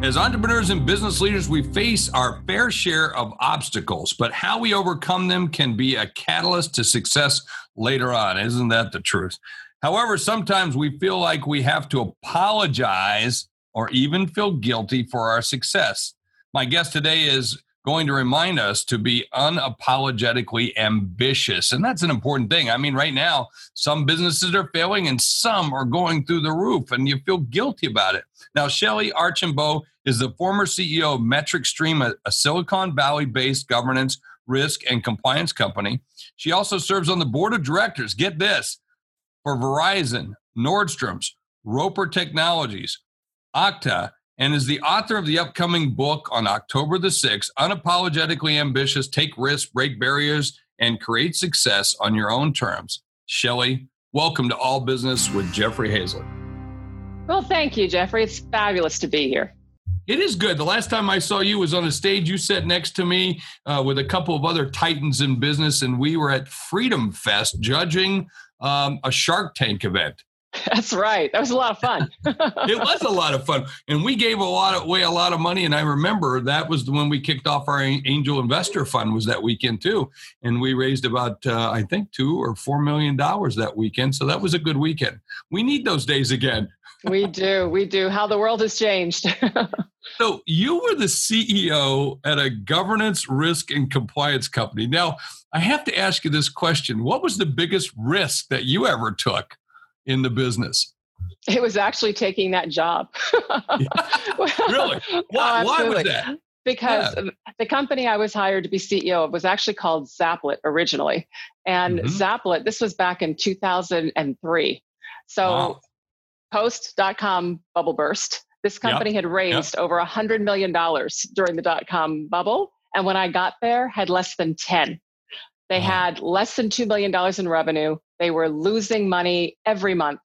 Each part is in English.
As entrepreneurs and business leaders, we face our fair share of obstacles, but how we overcome them can be a catalyst to success later on. Isn't that the truth? However, sometimes we feel like we have to apologize or even feel guilty for our success. My guest today is going to remind us to be unapologetically ambitious. And that's an important thing. I mean, right now, some businesses are failing and some are going through the roof, and you feel guilty about it. Now, Shellye Archambeau is the former CEO of MetricStream, a, Silicon Valley based governance, risk, and compliance company. She also serves on the board of directors, get this, for Verizon, Nordstrom's, Roper Technologies, Okta, and is the author of the upcoming book on October the 6th Unapologetically Ambitious, Take Risks, Break Barriers, and Create Success on Your Own Terms. Shellye, welcome to All Business with Jeffrey Hayzlett. Well, thank you, Jeffrey. It's fabulous to be here. It is good. The last time I saw you was on a stage. You sat next to me uh, with a couple of other titans in business, and we were at Freedom Fest judging um, a Shark Tank event. That's right. That was a lot of fun. it was a lot of fun, and we gave a lot of, away a lot of money. And I remember that was the when we kicked off our angel investor fund was that weekend too, and we raised about uh, I think two or four million dollars that weekend. So that was a good weekend. We need those days again. we do. We do. How the world has changed. so you were the CEO at a governance, risk, and compliance company. Now I have to ask you this question: What was the biggest risk that you ever took? In the business? It was actually taking that job. really? Why, oh, why was that? Because yeah. the company I was hired to be CEO of was actually called Zaplet originally. And mm-hmm. Zaplet, this was back in 2003. So wow. post.com bubble burst. This company yep. had raised yep. over $100 million during the dot com bubble. And when I got there, had less than 10. They wow. had less than $2 million in revenue. They were losing money every month.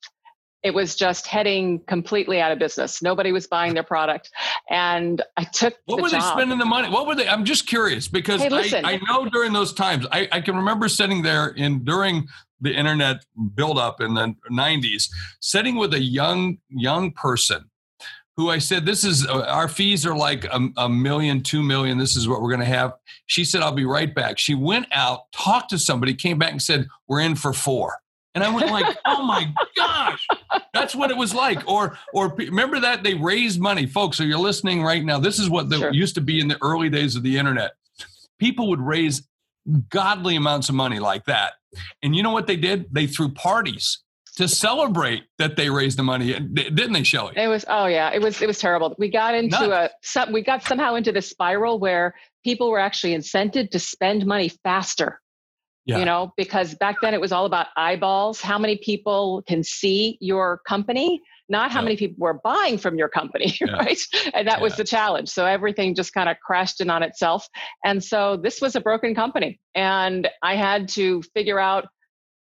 It was just heading completely out of business. Nobody was buying their product. And I took What the were job. they spending the money? What were they? I'm just curious because hey, I, I, know during those times, I, I can remember sitting there in during the internet buildup in the 90s, sitting with a young young person who I said, This is uh, our fees are like a, a million, two million. This is what we're going to have. She said, I'll be right back. She went out, talked to somebody, came back and said, We're in for four. And I went like, oh my gosh, that's what it was like. Or, or remember that they raised money, folks. So you're listening right now. This is what the, sure. used to be in the early days of the internet. People would raise godly amounts of money like that, and you know what they did? They threw parties to celebrate that they raised the money, didn't they, Shellye? It was oh yeah, it was it was terrible. We got into a some, we got somehow into this spiral where people were actually incented to spend money faster. Yeah. You know, because back then it was all about eyeballs. How many people can see your company? Not how yeah. many people were buying from your company, yeah. right? And that was the challenge. So everything just kind of crashed in on itself. And so this was a broken company. And I had to figure out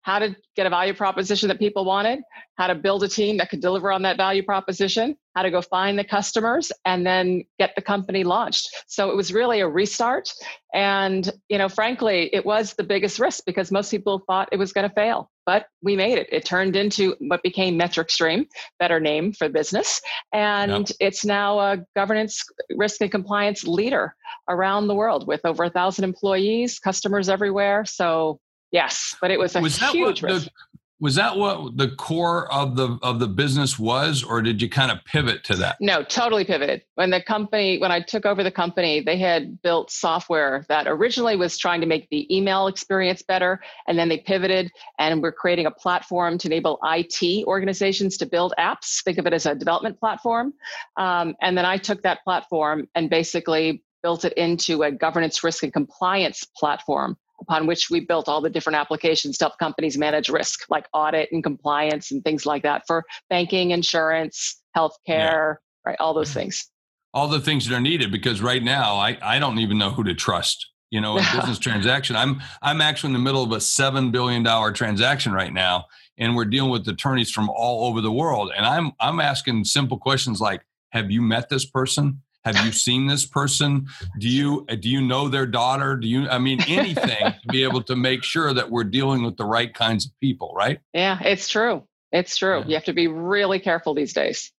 how to get a value proposition that people wanted, how to build a team that could deliver on that value proposition, how to go find the customers, and then get the company launched. So it was really a restart. And, you know, frankly, it was the biggest risk because most people thought it was going to fail. But we made it. It turned into what became MetricStream, better name for business. And yep. it's now a governance, risk, and compliance leader around the world with over a thousand employees, customers everywhere. So Yes, but it was a was huge risk. The, was that what the core of the of the business was, or did you kind of pivot to that? No, totally pivoted. When the company, when I took over the company, they had built software that originally was trying to make the email experience better, and then they pivoted and we're creating a platform to enable IT organizations to build apps. Think of it as a development platform. Um, and then I took that platform and basically built it into a governance, risk, and compliance platform upon which we built all the different applications to help companies manage risk, like audit and compliance and things like that for banking, insurance, healthcare, yeah. right? All those mm-hmm. things. All the things that are needed because right now I, I don't even know who to trust. You know, a business transaction. I'm I'm actually in the middle of a seven billion dollar transaction right now, and we're dealing with attorneys from all over the world. And I'm I'm asking simple questions like, have you met this person? Have you seen this person? Do you do you know their daughter? Do you I mean anything to be able to make sure that we're dealing with the right kinds of people, right? Yeah, it's true. It's true. Yeah. You have to be really careful these days.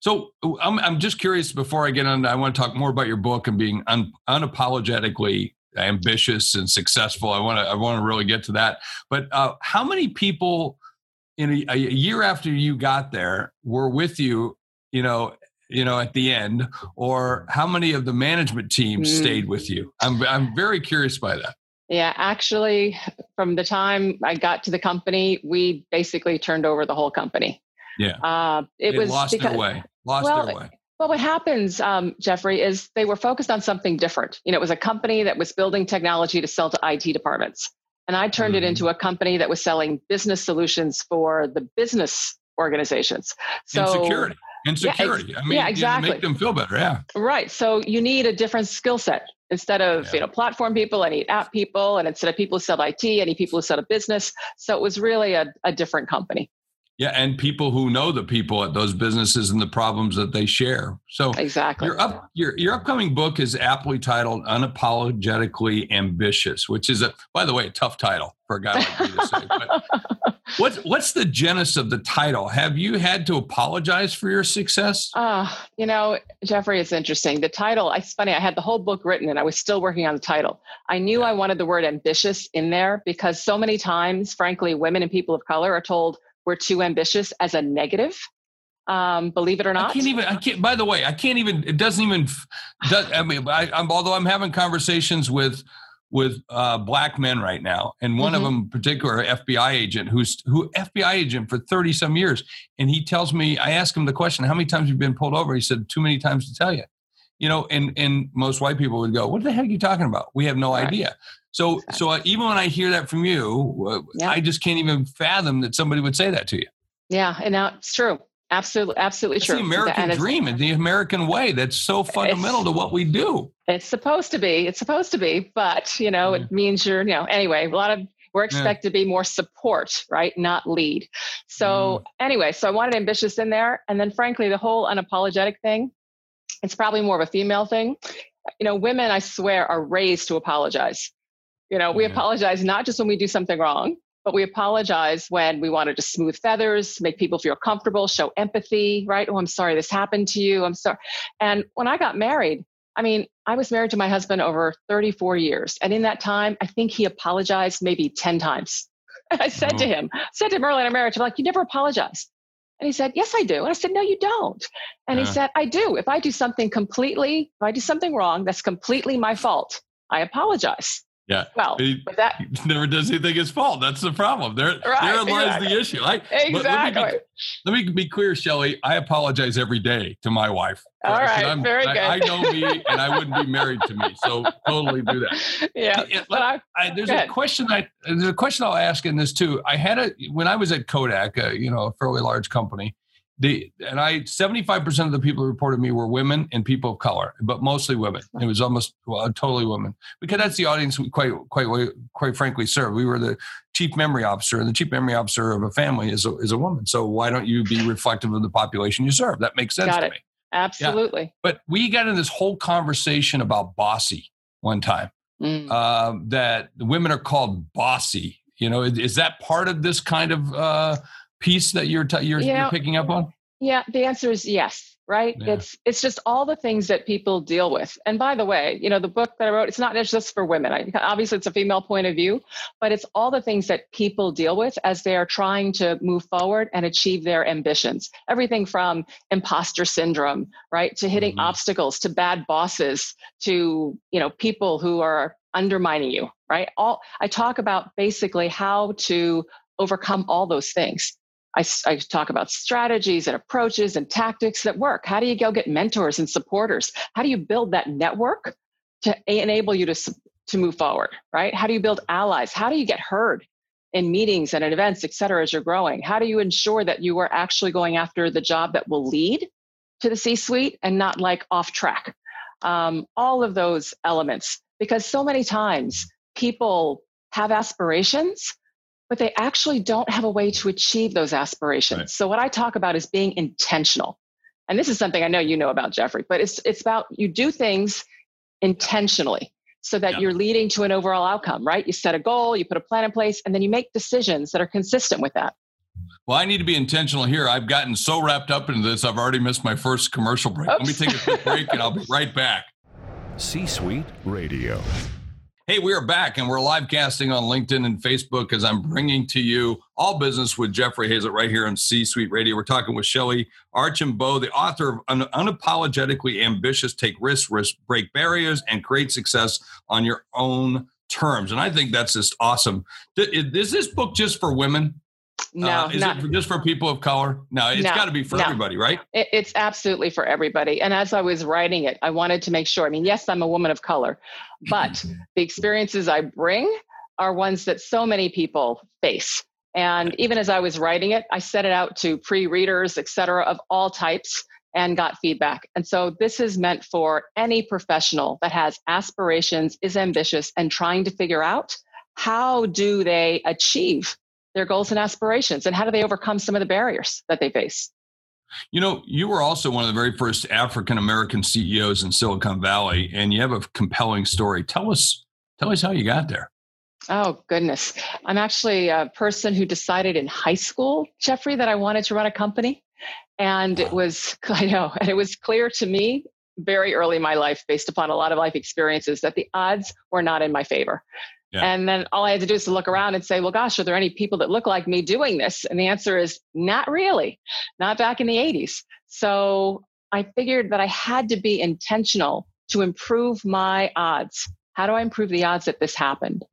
So I'm I'm just curious before I get on I want to talk more about your book and being un, unapologetically ambitious and successful. I want to I want to really get to that. But uh, how many people in a, a, year after you got there were with you, you know, you know, at the end, or how many of the management team mm. stayed with you? I'm I'm very curious by that. Yeah, actually, from the time I got to the company, we basically turned over the whole company. Yeah, uh, it they was lost because, their way. Lost well, their way. Well, what happens, um, Jeffrey, is they were focused on something different. You know, it was a company that was building technology to sell to IT departments. And I turned mm-hmm. it into a company that was selling business solutions for the business organizations. So. And security. Yeah, I mean, yeah, exactly. make them feel better. Yeah. Right. So you need a different skill set. Instead of yeah. you know platform people, I need app people, and instead of people who sell IT, I need people who sell a business. So it was really a, a different company. Yeah, and people who know the people at those businesses and the problems that they share. So exactly, your up your your upcoming book is aptly titled "Unapologetically Ambitious," which is a by the way a tough title for a guy like me to say. But what's what's the genesis of the title? Have you had to apologize for your success? Uh, you know, Jeffrey, it's interesting. The title. It's funny. I had the whole book written, and I was still working on the title. I knew yeah. I wanted the word ambitious in there because so many times, frankly, women and people of color are told we're too ambitious as a negative. Um, believe it or not, I can't even. I can't. By the way, I can't even. It doesn't even. Does, I mean, I, am although I'm having conversations with with uh, black men right now, and one mm-hmm. of them, particular FBI agent, who's who FBI agent for thirty some years, and he tells me. I ask him the question, "How many times have you been pulled over?" He said, "Too many times to tell you." You know, and and most white people would go, "What the heck are you talking about? We have no right. idea." So, exactly. so uh, even when I hear that from you, uh, yeah. I just can't even fathom that somebody would say that to you. Yeah, and now it's true. Absolutely, absolutely That's true. The American and dream and the American way. That's so fundamental to what we do. It's supposed to be. It's supposed to be, but you know, it means you're. You know, anyway, a lot of we're expected yeah. to be more support, right? Not lead. So mm. anyway, so I wanted ambitious in there, and then frankly, the whole unapologetic thing. It's probably more of a female thing. You know, women, I swear, are raised to apologize. You know, we yeah. apologize not just when we do something wrong, but we apologize when we wanted to smooth feathers, make people feel comfortable, show empathy, right? Oh, I'm sorry this happened to you. I'm sorry. And when I got married, I mean, I was married to my husband over 34 years. And in that time, I think he apologized maybe 10 times. I said oh. to him, I said to him early in our marriage, I'm like, you never apologize. And he said, Yes, I do. And I said, No, you don't. And he said, I do. If I do something completely, if I do something wrong, that's completely my fault. I apologize. Yeah. Well, he, that never does anything his fault. That's the problem. There, right, therein lies exactly. the issue. I, exactly. Let me, be, let me, be, clear, Shellye. I apologize every day to my wife. All right, I'm, very I, good. I know me, and I wouldn't be married to me. So totally do that. Yeah. but I, I, there's a question. I there's a question I'll ask in this too. I had a when I was at Kodak, uh, you know, a fairly large company the and I 75% of the people who reported me were women and people of color, but mostly women. It was almost well, totally women because that's the audience we quite quite quite frankly serve. We were the chief memory officer, and the chief memory officer of a family is a, is a woman. So why don't you be reflective of the population you serve? That makes sense got to it. me. Absolutely. Yeah. But we got in this whole conversation about bossy one time. Mm. Uh, that women are called bossy. You know, is, is that part of this kind of uh, piece that you're t- you're, you are picking up on? Yeah, the answer is yes. Right? Yeah. It's it's just all the things that people deal with. And by the way, you know, the book that I wrote, it's not just for women. I, obviously, it's a female point of view, but it's all the things that people deal with as they are trying to move forward and achieve their ambitions. Everything from imposter syndrome, right, to hitting mm-hmm. obstacles, to bad bosses, to you know, people who are undermining you. Right? All I talk about basically how to overcome all those things. I, I, talk about strategies and approaches and tactics that work. How do you go get mentors and supporters? How do you build that network to enable you to, to move forward, right? How do you build allies? How do you get heard in meetings and at events, et cetera, as you're growing? How do you ensure that you are actually going after the job that will lead to the C suite and not like off track? Um, all of those elements, because so many times people have aspirations but they actually don't have a way to achieve those aspirations. Right. So what I talk about is being intentional. And this is something I know you know about Jeffrey, but it's it's about you do things intentionally so that you're leading to an overall outcome, right? You set a goal, you put a plan in place, and then you make decisions that are consistent with that. Well, I need to be intentional here. I've gotten so wrapped up into this, I've already missed my first commercial break. Oops. Let me take a quick break and I'll be right back. C Suite Radio. Hey, we are back and we're live casting on LinkedIn and Facebook as I'm bringing to you All Business with Jeffrey Hayzlett right here on C Suite Radio. We're talking with Shellye Archambeau, the author of Un- Unapologetically Ambitious Take Risks, risk, Break Barriers, and Create Success on Your Own Terms. And I think that's just awesome. Is this book just for women? No, uh, is not, it just for people of color? No, it's no, got to be for no. everybody, right? It, it's absolutely for everybody. And as I was writing it, I wanted to make sure. I mean, yes, I'm a woman of color, but the experiences I bring are ones that so many people face. And even as I was writing it, I set it out to pre-readers, et cetera, of all types and got feedback. And so this is meant for any professional that has aspirations, is ambitious, and trying to figure out how do they achieve their goals and aspirations and how do they overcome some of the barriers that they face? You know you were also one of the very first african american ceos in silicon valley and you have a compelling story. Tell us tell us how you got there. Oh goodness. I'm actually a person who decided in high school jeffrey that i wanted to run a company and wow. it was i know and it was clear to me very early in my life based upon a lot of life experiences that the odds were not in my favor yeah. And then all I had to do is to look around and say, well, gosh, are there any people that look like me doing this? And the answer is not really, not back in the 80s. So I figured that I had to be intentional to improve my odds. How do I improve the odds that this happened?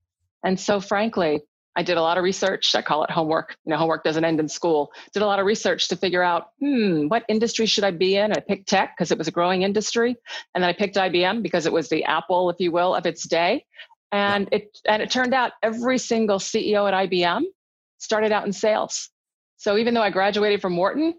And so, frankly, I did a lot of research. I call it homework. You know, homework doesn't end in school. Did a lot of research to figure out, hmm, what industry should I be in? I picked tech because it was a growing industry. And then I picked IBM because it was the Apple, if you will, of its day. And it and it turned out every single CEO at IBM started out in sales. So even though I graduated from Wharton,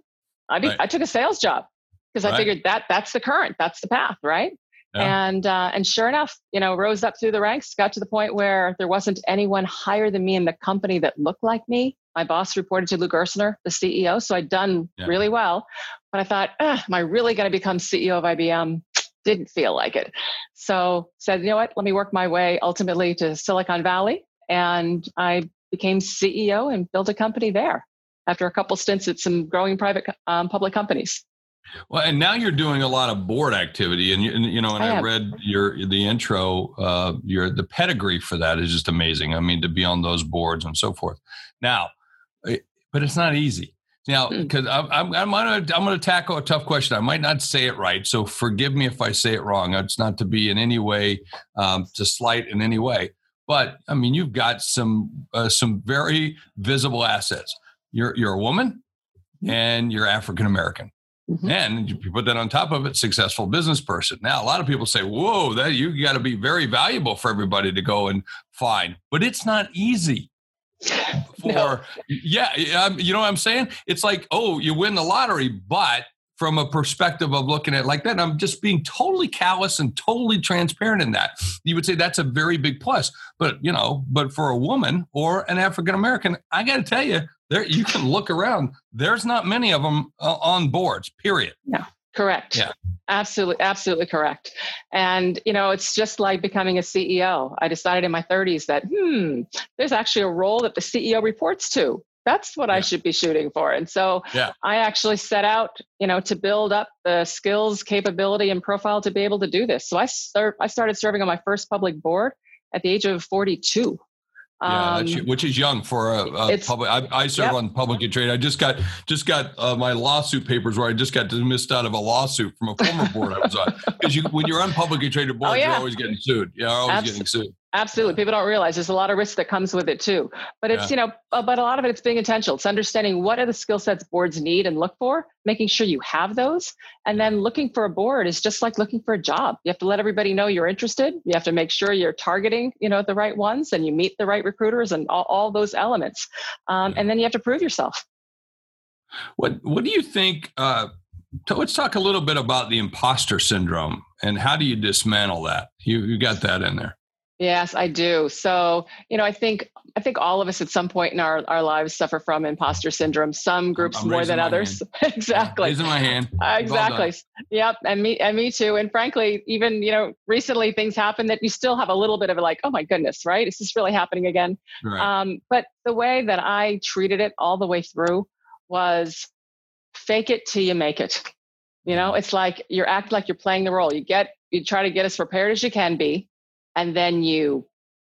I, be, right. I took a sales job because right. I figured that that's the current, that's the path, right? Yeah. And uh, and sure enough, you know, rose up through the ranks, got to the point where there wasn't anyone higher than me in the company that looked like me. My boss reported to Lou Gerstner, the CEO, so I'd done yeah. really well. But I thought, am I really going to become CEO of IBM? Didn't feel like it. So said, you know what, let me work my way ultimately to Silicon Valley. And I became CEO and built a company there after a couple stints at some growing private um, public companies. Well, and now you're doing a lot of board activity, and you, and, you know, and I, I read your the intro. Uh, your the pedigree for that is just amazing. I mean, to be on those boards and so forth. Now, eh, but it's not easy. Now, because hmm. I'm, I'm, I'm going to I'm to tackle a tough question. I might not say it right, so forgive me if I say it wrong. It's not to be in any way um, to slight in any way, but I mean you've got some uh, some very visible assets. You're you're a woman, and you're African American. Mm-hmm. And you put that on top of it, successful business person. Now, a lot of people say, "Whoa, that you got to be very valuable for everybody to go and find," but it's not easy for no. yeah um, you know what i'm saying? It's like oh you win the lottery but from a perspective of looking at like that i'm just being totally callous and totally transparent in that. You would say that's a very big plus but you know but for a woman or an african american i got to tell you there you can look around. There's not many of them uh, on boards period. No Correct. Yeah. Absolutely, absolutely correct. And you know, it's just like becoming a CEO. I decided in my 30s that hmm, there's actually a role that the CEO reports to. That's what yeah. I should be shooting for. And so yeah. I actually set out, you know, to build up the skills, capability, and profile to be able to do this. So I start, I started serving on my first public board at the age of 42. Yeah, um, which is young for a, a public. I, I serve yep. on public and trade. I just got just got uh, my lawsuit papers where I just got dismissed out of a lawsuit from a former board I was on. Because you, when you're on publicly traded boards, oh, yeah. you're always getting sued. You're always Absol- getting sued. Absolutely. People don't realize there's a lot of risk that comes with it too. But it's, yeah. you know, uh, but a lot of it, it's being intentional. It's understanding what are the skill sets boards need and look for, making sure you have those. And then looking for a board is just like looking for a job. You have to let everybody know you're interested. You have to make sure you're targeting, you know, the right ones and you meet the right recruiters and all, all those elements. Um, and then you have to prove yourself. What, what do you think, uh, let's talk a little bit about the imposter syndrome and how do you dismantle that? You, you got that in there. Yes, I do. So, you know, I think I think all of us at some point in our, our lives suffer from imposter syndrome. Some groups I'm more than others. exactly. raising my hand. Uh, exactly. Yep. And me and me too. And frankly, even you know, recently things happen that you still have a little bit of a like, oh my goodness, right? Is this really happening again? Right. Um, but the way that I treated it all the way through was fake it till you make it. You know, it's like you're acting like you're playing the role. You get you try to get as prepared as you can be and then you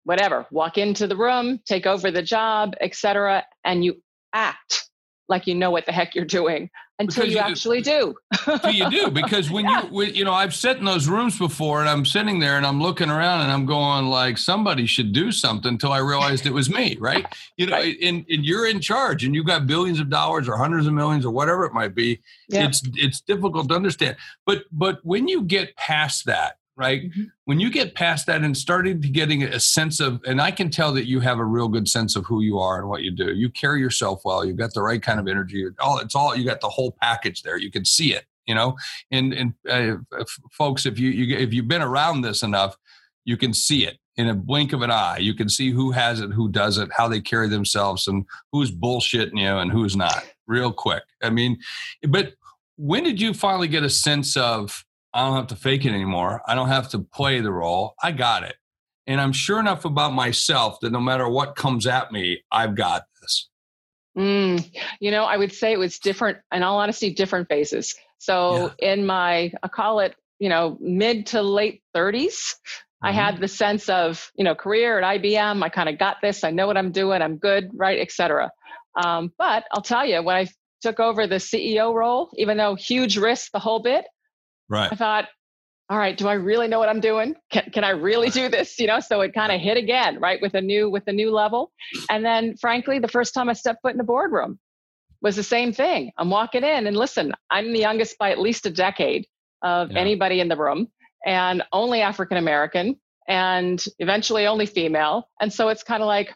whatever walk into the room take over the job etc and you act like you know what the heck you're doing until you, you, actually do. do you do because when yeah. you you know I've sat in those rooms before and I'm sitting there and I'm looking around and I'm going like somebody should do something until I realized it was me, right? You know, right. And, and you're in charge and you've got billions of dollars or hundreds of millions or whatever it might be. Yeah. It's it's difficult to understand. But but when you get past that right? Mm-hmm. When you get past that and started to getting a sense of, and I can tell that you have a real good sense of who you are and what you do. You carry yourself well. You've got the right kind of energy. All it's all you got the whole package there. You can see it, you know. And and uh, folks, if you, you if you've been around this enough, you can see it in a blink of an eye. You can see who has it, who doesn't, how they carry themselves, and who's bullshitting you and who's not. Real quick. I mean, but when did you finally get a sense of I don't have to fake it anymore. I don't have to play the role. I got it. And I'm sure enough about myself that no matter what comes at me, I've got this. Mm, you know, I would say it was different, in all honesty, different phases. So yeah. in my, I call it, you know, mid to late 30s, mm-hmm. I had the sense of, you know, career at IBM. I kind of got this. I know what I'm doing. I'm good, right, etc. Um, but I'll tell you, when I took over the CEO role, even though huge risk, the whole bit, Right. I thought, all right, do I really know what I'm doing? Can, can I really do this? You know, so it kind of hit again, right, with a new with a new level. And then, frankly, the first time I stepped foot in the boardroom was the same thing. I'm walking in, and listen, I'm the youngest by at least a decade of yeah. anybody in the room, and only African American, and eventually only female. And so it's kind of like,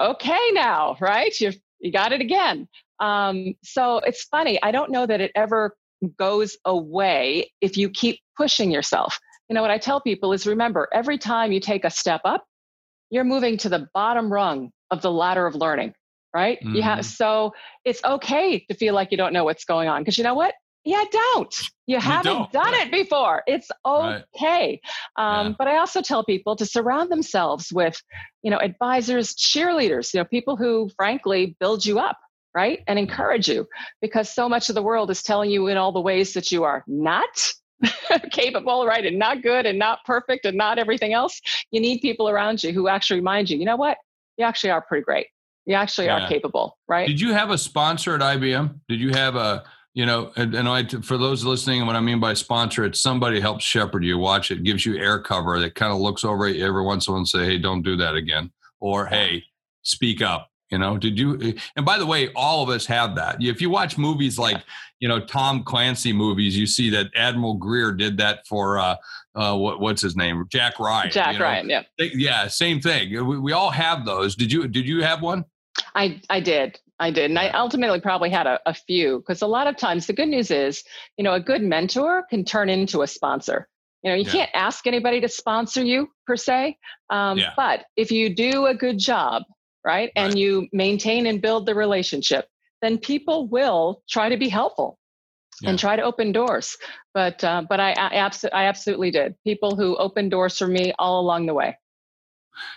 okay, now, right? You you got it again. Um, so it's funny. I don't know that it ever goes away if you keep pushing yourself. You know, what I tell people is remember, every time you take a step up, you're moving to the bottom rung of the ladder of learning, right? Mm-hmm. You have, so it's okay to feel like you don't know what's going on because you know what? Yeah, don't. You, you haven't don't. done it before. It's okay. Right. Um, yeah. But I also tell people to surround themselves with, you know, advisors, cheerleaders, you know, people who frankly build you up right? And encourage you because so much of the world is telling you in all the ways that you are not capable, right? And not good and not perfect and not everything else. You need people around you who actually remind you, you know what? You actually are pretty great. You actually yeah. are capable, right? Did you have a sponsor at IBM? Did you have a, you know, and, and I, for those listening, what I mean by sponsor, it's somebody helps shepherd you, watch it, gives you air cover that kind of looks over at you every once in a while and say, hey, don't do that again. Or, hey, speak up you know, did you? And by the way, all of us have that. If you watch movies like, you know, Tom Clancy movies, you see that Admiral Greer did that for uh, uh, what, what's his name, Jack Ryan. Jack you know? Ryan, yeah, yeah, same thing. We, we all have those. Did you? Did you have one? I I did. I did. And I ultimately probably had a, a few because a lot of times the good news is, you know, a good mentor can turn into a sponsor. You know, you yeah. can't ask anybody to sponsor you per se. Um, yeah. But if you do a good job right? And you maintain and build the relationship, then people will try to be helpful yeah. and try to open doors. But uh, but I I, abso- I absolutely did. People who opened doors for me all along the way.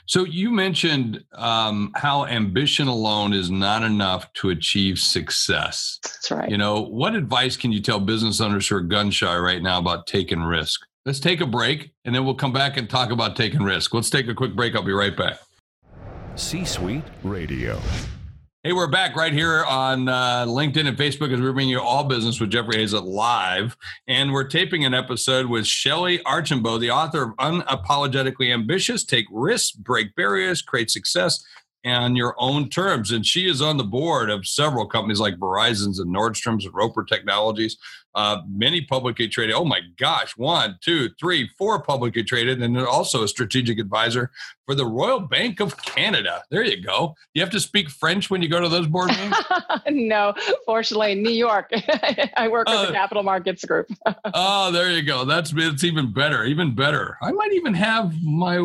So you mentioned um, how ambition alone is not enough to achieve success. That's right. You know, what advice can you tell business owners who are gun shy right now about taking risk? Let's take a break and then we'll come back and talk about taking risk. Let's take a quick break. I'll be right back. C Suite Radio. Hey, we're back right here on uh, LinkedIn and Facebook as we're bringing you all business with Jeffrey Hayzlett live. And we're taping an episode with Shellye Archambeau, the author of Unapologetically Ambitious Take Risks, Break Barriers, Create Success on Your Own Terms. And she is on the board of several companies like Verizon's and Nordstrom's and Roper Technologies. Uh, many publicly traded. Oh my gosh, one, two, three, four publicly traded, and also a strategic advisor for the Royal Bank of Canada. There you go. You have to speak French when you go to those board meetings. no, fortunately, New York, I work with uh, the Capital Markets Group. oh, there you go. That's it's even better. Even better. I might even have my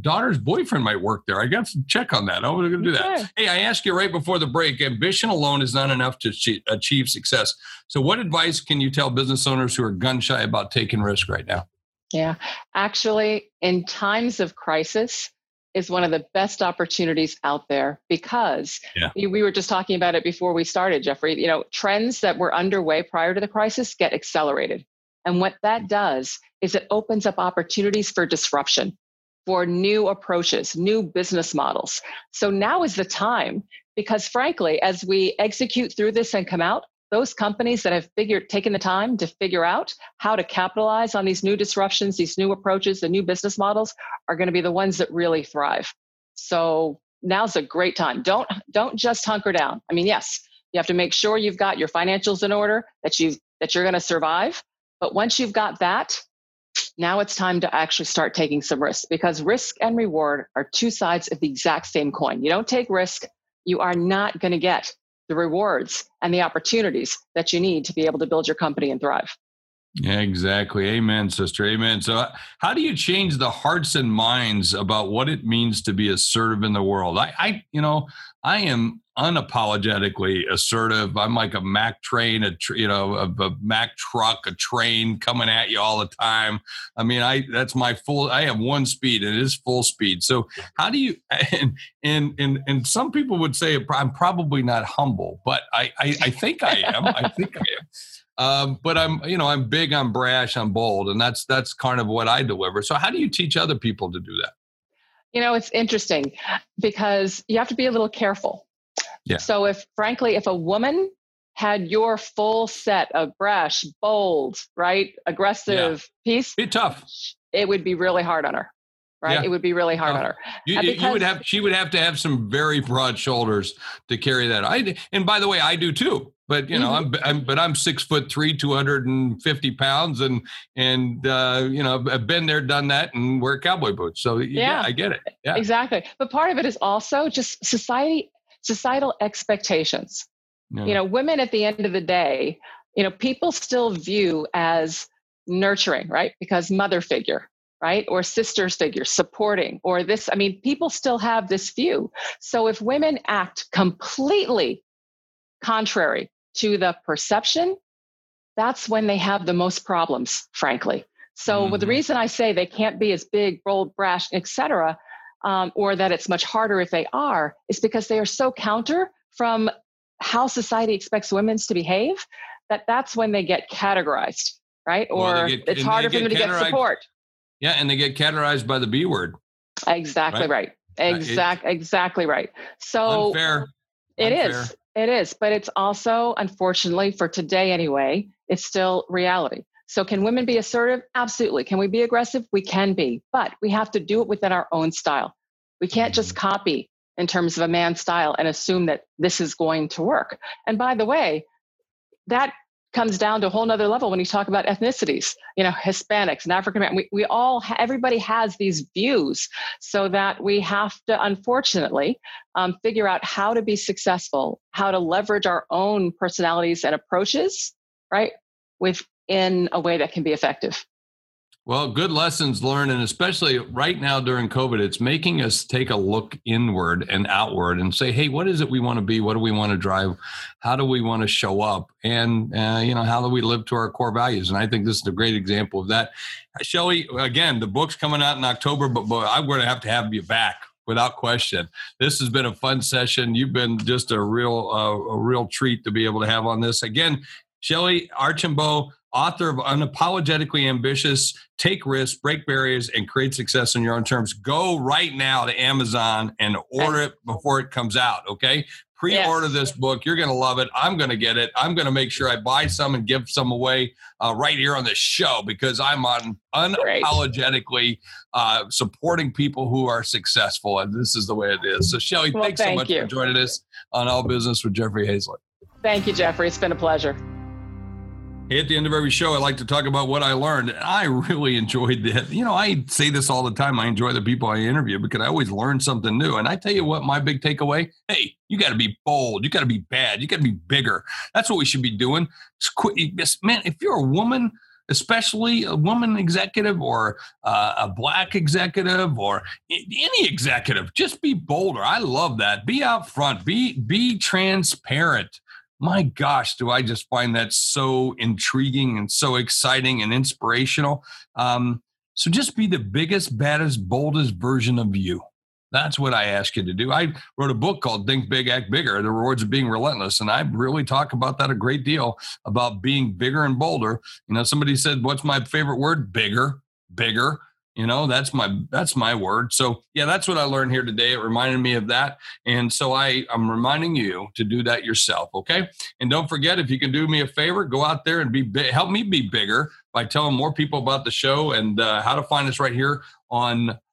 daughter's boyfriend might work there. I got to check on that. I'm going to do that. Okay. Hey, I asked you right before the break. Ambition alone is not enough to achieve success. So, what advice can you tell business owners who are gun shy about taking risk right now? Yeah, actually, in times of crisis, is one of the best opportunities out there because yeah. we were just talking about it before we started, Jeffrey. You know, trends that were underway prior to the crisis get accelerated. And what that does is it opens up opportunities for disruption, for new approaches, new business models. So now is the time because, frankly, as we execute through this and come out, those companies that have figured taken the time to figure out how to capitalize on these new disruptions these new approaches the new business models are going to be the ones that really thrive. So now's a great time. Don't don't just hunker down. I mean yes you have to make sure you've got your financials in order that you that you're going to survive. But once you've got that now it's time to actually start taking some risks because risk and reward are two sides of the exact same coin. You don't take risk you are not going to get the rewards and the opportunities that you need to be able to build your company and thrive. Exactly. Amen, sister. Amen. So, how do you change the hearts and minds about what it means to be assertive in the world? I, I you know, I am unapologetically assertive. I'm like a Mack train, a you know, a, a, Mack truck, a train coming at you all the time. I mean, I that's my full. I have one speed, and it is full speed. So, how do you? And and and, and some people would say I'm probably not humble, but I I, I think I am. I think I am. Um, but I'm, you know, I'm big, I'm brash, I'm bold, and that's that's kind of what I deliver. So, how do you teach other people to do that? You know, it's interesting because you have to be a little careful. Yeah. So, if frankly, if a woman had your full set of brash, bold, right, aggressive yeah. piece, be tough. It would be really hard on her right? Yeah. It would be really hard on her. You, you, would have, she would have to have some very broad shoulders to carry that. I, and by the way, I do too. But you know, mm-hmm. I'm, I'm, but I'm six foot three, two hundred and fifty pounds, and and uh, you know, I've been there, done that, and wear cowboy boots. So yeah, yeah I get it. Yeah, exactly. But part of it is also just society, societal expectations. Yeah. You know, women at the end of the day, you know, people still view as nurturing, right? Because mother figure, right? Or sister figure supporting, or this. I mean, people still have this view. So if women act completely contrary to the perception, that's when they have the most problems, frankly. So mm-hmm. the reason I say they can't be as big, bold, brash, etc., um, or that it's much harder if they are, is because they are so counter from how society expects women to behave that that's when they get categorized, right? Or well, get, it's harder for them to get support. Yeah, and they get categorized by the B word. Exactly right. right. Exact, uh, exactly right. So unfair. It unfair. is. It is, but it's also, unfortunately, for today anyway, it's still reality. So, can women be assertive? Absolutely. Can we be aggressive? We can be, but we have to do it within our own style. We can't just mm-hmm. copy in terms of a man's style and assume that this is going to work. And by the way, that comes down to a whole nother level when you talk about ethnicities you know hispanics and african american we, we all everybody has these views so that we have to unfortunately um, figure out how to be successful how to leverage our own personalities and approaches right within a way that can be effective well, good lessons learned, and especially right now during COVID, it's making us take a look inward and outward and say, "Hey, what is it we want to be? What do we want to drive? How do we want to show up? And uh, you know, how do we live to our core values?" And I think this is a great example of that. Shellye, again, the book's coming out in October, but boy, I'm going to have to have you back without question. This has been a fun session. You've been just a real, uh, a real treat to be able to have on this. Again, Shellye Archambeau author of Unapologetically Ambitious, Take Risks, Break Barriers, and Create Success on Your Own Terms. Go right now to Amazon and order it before it comes out, okay? Pre order yes. this book. You're going to love it. I'm going to get it. I'm going to make sure I buy some and give some away uh, right here on this show because I'm on unapologetically uh, supporting people who are successful. And this is the way it is. So, Shellye, well, thanks thank so much you. for joining us on All Business with Jeffrey Hayzlett. Thank you, Jeffrey. It's been a pleasure. At the end of every show, I like to talk about what I learned. I really enjoyed that. You know, I say this all the time. I enjoy the people I interview because I always learn something new. And I tell you what, my big takeaway hey, you got to be bold. You got to be bad. You got to be bigger. That's what we should be doing. It's quick. Man, if you're a woman, especially a woman executive or uh, a black executive or any executive, just be bolder. I love that. Be out front. Be be transparent my gosh, do I just find that so intriguing and so exciting and inspirational. Um, so just be the biggest, baddest, boldest version of you. That's what I ask you to do. I wrote a book called Think Big, Act Bigger The Rewards of Being Relentless. And I really talk about that a great deal about being bigger and bolder. You know, somebody said, What's my favorite word? Bigger, bigger you know that's my that's my word. So yeah that's what i learned here today. It reminded me of that. And so i i'm reminding you to do that yourself okay? And don't forget if you can do me a favor go out there and be big, help me be bigger by telling more people about the show and uh, how to find us right here on